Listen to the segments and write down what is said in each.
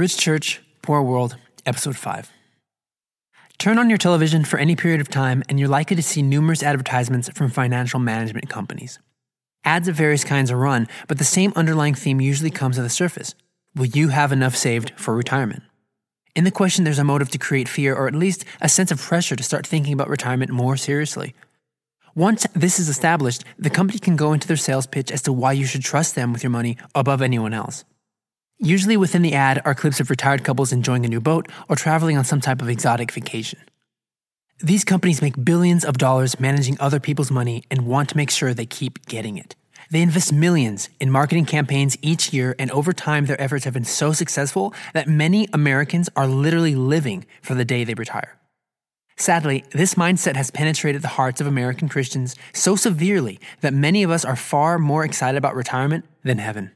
Rich Church, Poor World, Episode 5. Turn on your television for any period of time, and you're likely to see numerous advertisements from financial management companies. Ads of various kinds are run, but the same underlying theme usually comes to the surface Will you have enough saved for retirement? In the question, there's a motive to create fear or at least a sense of pressure to start thinking about retirement more seriously. Once this is established, the company can go into their sales pitch as to why you should trust them with your money above anyone else. Usually within the ad are clips of retired couples enjoying a new boat or traveling on some type of exotic vacation. These companies make billions of dollars managing other people's money and want to make sure they keep getting it. They invest millions in marketing campaigns each year, and over time, their efforts have been so successful that many Americans are literally living for the day they retire. Sadly, this mindset has penetrated the hearts of American Christians so severely that many of us are far more excited about retirement than heaven.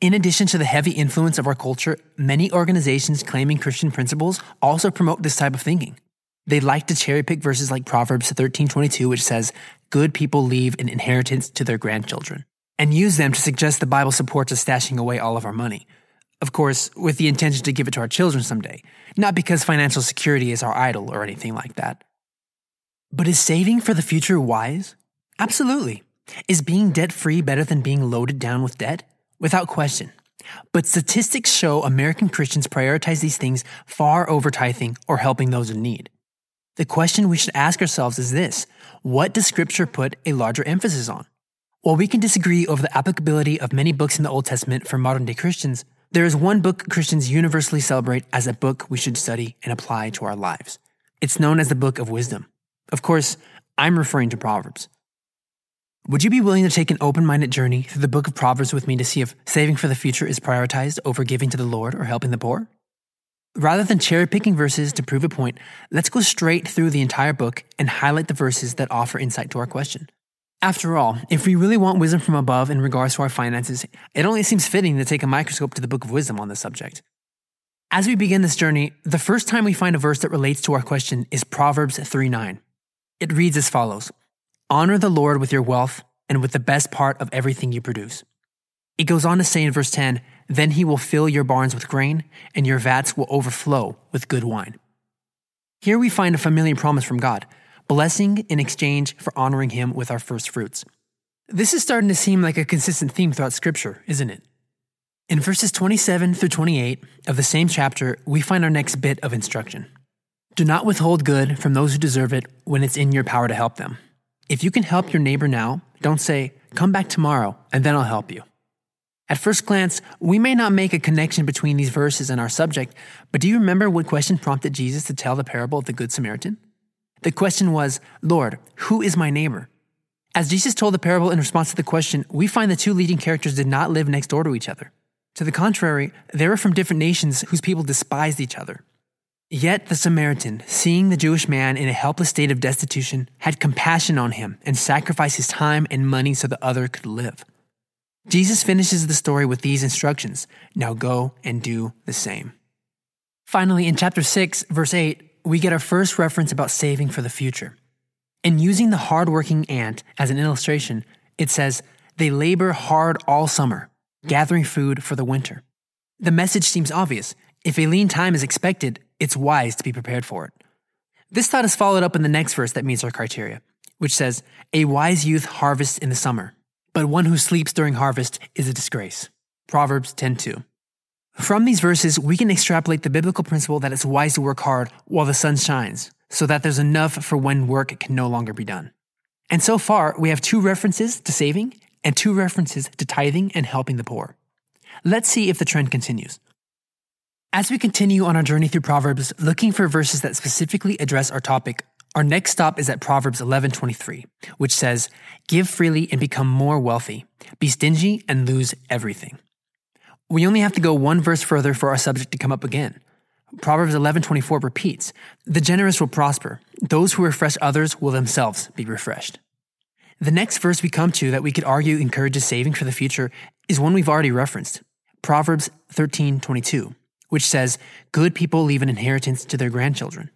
In addition to the heavy influence of our culture, many organizations claiming Christian principles also promote this type of thinking. They like to cherry pick verses like Proverbs 13:22 which says, "Good people leave an inheritance to their grandchildren," and use them to suggest the Bible supports us stashing away all of our money. Of course, with the intention to give it to our children someday, not because financial security is our idol or anything like that. But is saving for the future wise? Absolutely. Is being debt free better than being loaded down with debt? Without question. But statistics show American Christians prioritize these things far over tithing or helping those in need. The question we should ask ourselves is this What does Scripture put a larger emphasis on? While we can disagree over the applicability of many books in the Old Testament for modern day Christians, there is one book Christians universally celebrate as a book we should study and apply to our lives. It's known as the Book of Wisdom. Of course, I'm referring to Proverbs. Would you be willing to take an open minded journey through the book of Proverbs with me to see if saving for the future is prioritized over giving to the Lord or helping the poor? Rather than cherry picking verses to prove a point, let's go straight through the entire book and highlight the verses that offer insight to our question. After all, if we really want wisdom from above in regards to our finances, it only seems fitting to take a microscope to the book of wisdom on this subject. As we begin this journey, the first time we find a verse that relates to our question is Proverbs 3 9. It reads as follows Honor the Lord with your wealth and with the best part of everything you produce. It goes on to say in verse 10 Then he will fill your barns with grain, and your vats will overflow with good wine. Here we find a familiar promise from God blessing in exchange for honoring him with our first fruits. This is starting to seem like a consistent theme throughout Scripture, isn't it? In verses 27 through 28 of the same chapter, we find our next bit of instruction. Do not withhold good from those who deserve it when it's in your power to help them. If you can help your neighbor now, don't say, come back tomorrow and then I'll help you. At first glance, we may not make a connection between these verses and our subject, but do you remember what question prompted Jesus to tell the parable of the Good Samaritan? The question was, Lord, who is my neighbor? As Jesus told the parable in response to the question, we find the two leading characters did not live next door to each other. To the contrary, they were from different nations whose people despised each other. Yet the Samaritan, seeing the Jewish man in a helpless state of destitution, had compassion on him and sacrificed his time and money so the other could live. Jesus finishes the story with these instructions Now go and do the same. Finally, in chapter 6, verse 8, we get our first reference about saving for the future. In using the hardworking ant as an illustration, it says, They labor hard all summer, gathering food for the winter. The message seems obvious. If a lean time is expected, it's wise to be prepared for it. This thought is followed up in the next verse that meets our criteria, which says, A wise youth harvests in the summer, but one who sleeps during harvest is a disgrace. Proverbs 10:2. From these verses, we can extrapolate the biblical principle that it's wise to work hard while the sun shines, so that there's enough for when work can no longer be done. And so far, we have two references to saving and two references to tithing and helping the poor. Let's see if the trend continues. As we continue on our journey through Proverbs, looking for verses that specifically address our topic, our next stop is at Proverbs 11:23, which says, "Give freely and become more wealthy. Be stingy and lose everything." We only have to go one verse further for our subject to come up again. Proverbs 11:24 repeats, "The generous will prosper; those who refresh others will themselves be refreshed." The next verse we come to that we could argue encourages saving for the future is one we've already referenced. Proverbs 13:22 which says, Good people leave an inheritance to their grandchildren.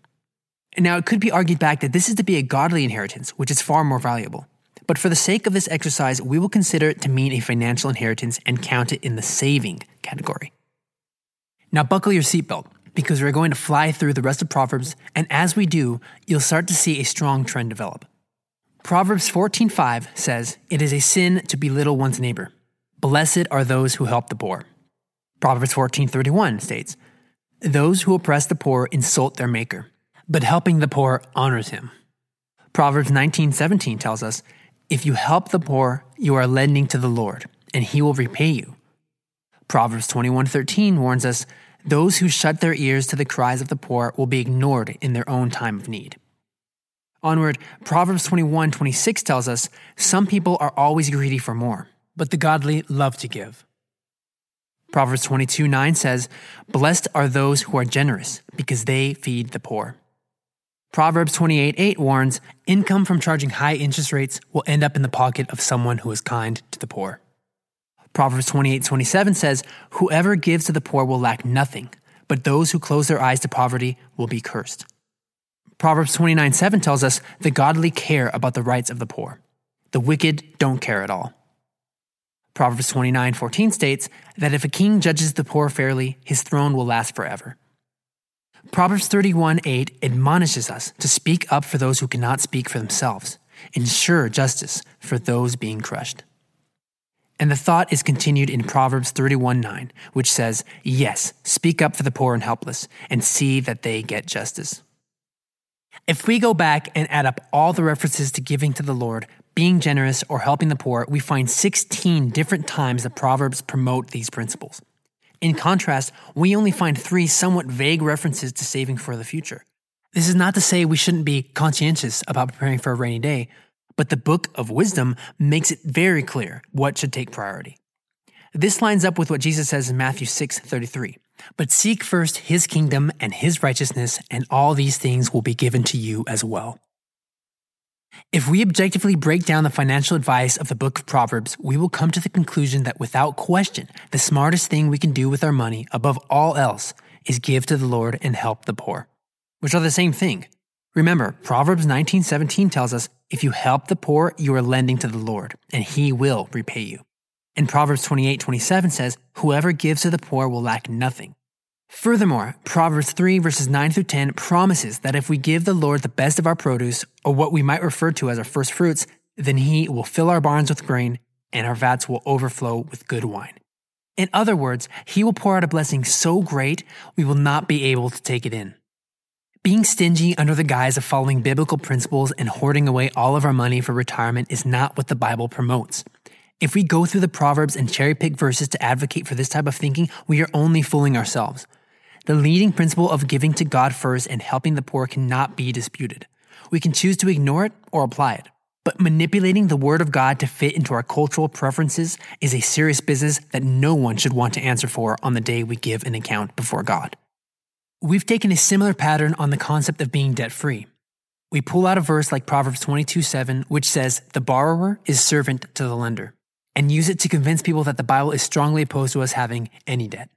Now, it could be argued back that this is to be a godly inheritance, which is far more valuable. But for the sake of this exercise, we will consider it to mean a financial inheritance and count it in the saving category. Now, buckle your seatbelt because we're going to fly through the rest of Proverbs, and as we do, you'll start to see a strong trend develop. Proverbs 14:5 says, "It is a sin to belittle one's neighbor. Blessed are those who help the poor." Proverbs 14:31 states, "Those who oppress the poor insult their maker, but helping the poor honors him." Proverbs 19:17 tells us, "If you help the poor, you are lending to the Lord, and he will repay you." Proverbs 21:13 warns us, those who shut their ears to the cries of the poor will be ignored in their own time of need. Onward, Proverbs 21:26 tells us some people are always greedy for more, but the godly love to give. Proverbs 22 9 says, Blessed are those who are generous, because they feed the poor. Proverbs 28 8 warns, Income from charging high interest rates will end up in the pocket of someone who is kind to the poor. Proverbs 28 27 says, Whoever gives to the poor will lack nothing, but those who close their eyes to poverty will be cursed. Proverbs 29 7 tells us, The godly care about the rights of the poor. The wicked don't care at all. Proverbs 29 14 states that if a king judges the poor fairly, his throne will last forever. Proverbs 31 8 admonishes us to speak up for those who cannot speak for themselves, ensure justice for those being crushed. And the thought is continued in Proverbs 31 9, which says, Yes, speak up for the poor and helpless, and see that they get justice. If we go back and add up all the references to giving to the Lord, being generous, or helping the poor, we find 16 different times that Proverbs promote these principles. In contrast, we only find three somewhat vague references to saving for the future. This is not to say we shouldn't be conscientious about preparing for a rainy day, but the book of wisdom makes it very clear what should take priority. This lines up with what Jesus says in Matthew 6 33. But seek first his kingdom and his righteousness, and all these things will be given to you as well. If we objectively break down the financial advice of the book of Proverbs, we will come to the conclusion that without question, the smartest thing we can do with our money, above all else, is give to the Lord and help the poor, which are the same thing. Remember, Proverbs 19:17 tells us, if you help the poor, you are lending to the Lord, and he will repay you. And Proverbs 28:27 says, whoever gives to the poor will lack nothing. Furthermore, Proverbs 3 verses 9 through 10 promises that if we give the Lord the best of our produce, or what we might refer to as our first fruits, then he will fill our barns with grain, and our vats will overflow with good wine. In other words, he will pour out a blessing so great we will not be able to take it in. Being stingy under the guise of following biblical principles and hoarding away all of our money for retirement is not what the Bible promotes. If we go through the Proverbs and cherry pick verses to advocate for this type of thinking, we are only fooling ourselves. The leading principle of giving to God first and helping the poor cannot be disputed. We can choose to ignore it or apply it. But manipulating the Word of God to fit into our cultural preferences is a serious business that no one should want to answer for on the day we give an account before God. We've taken a similar pattern on the concept of being debt free. We pull out a verse like Proverbs 22 7, which says, The borrower is servant to the lender, and use it to convince people that the Bible is strongly opposed to us having any debt.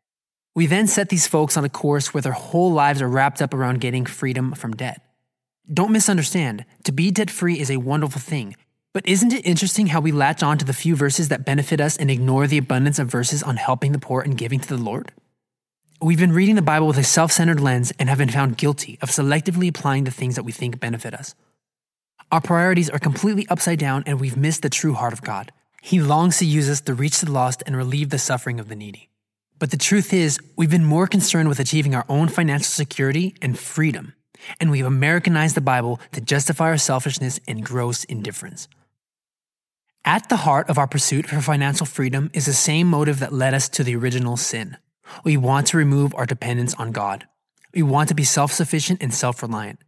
We then set these folks on a course where their whole lives are wrapped up around getting freedom from debt. Don't misunderstand, to be debt free is a wonderful thing, but isn't it interesting how we latch on to the few verses that benefit us and ignore the abundance of verses on helping the poor and giving to the Lord? We've been reading the Bible with a self centered lens and have been found guilty of selectively applying the things that we think benefit us. Our priorities are completely upside down and we've missed the true heart of God. He longs to use us to reach the lost and relieve the suffering of the needy. But the truth is, we've been more concerned with achieving our own financial security and freedom, and we've Americanized the Bible to justify our selfishness and gross indifference. At the heart of our pursuit for financial freedom is the same motive that led us to the original sin we want to remove our dependence on God. We want to be self sufficient and self reliant.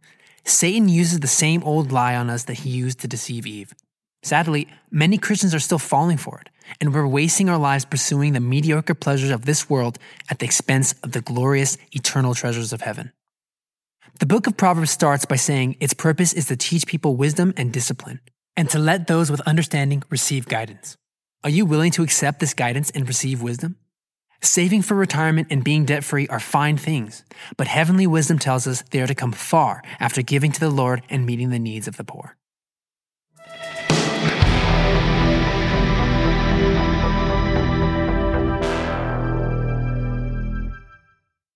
Satan uses the same old lie on us that he used to deceive Eve. Sadly, many Christians are still falling for it, and we're wasting our lives pursuing the mediocre pleasures of this world at the expense of the glorious, eternal treasures of heaven. The book of Proverbs starts by saying its purpose is to teach people wisdom and discipline, and to let those with understanding receive guidance. Are you willing to accept this guidance and receive wisdom? Saving for retirement and being debt free are fine things, but heavenly wisdom tells us they are to come far after giving to the Lord and meeting the needs of the poor.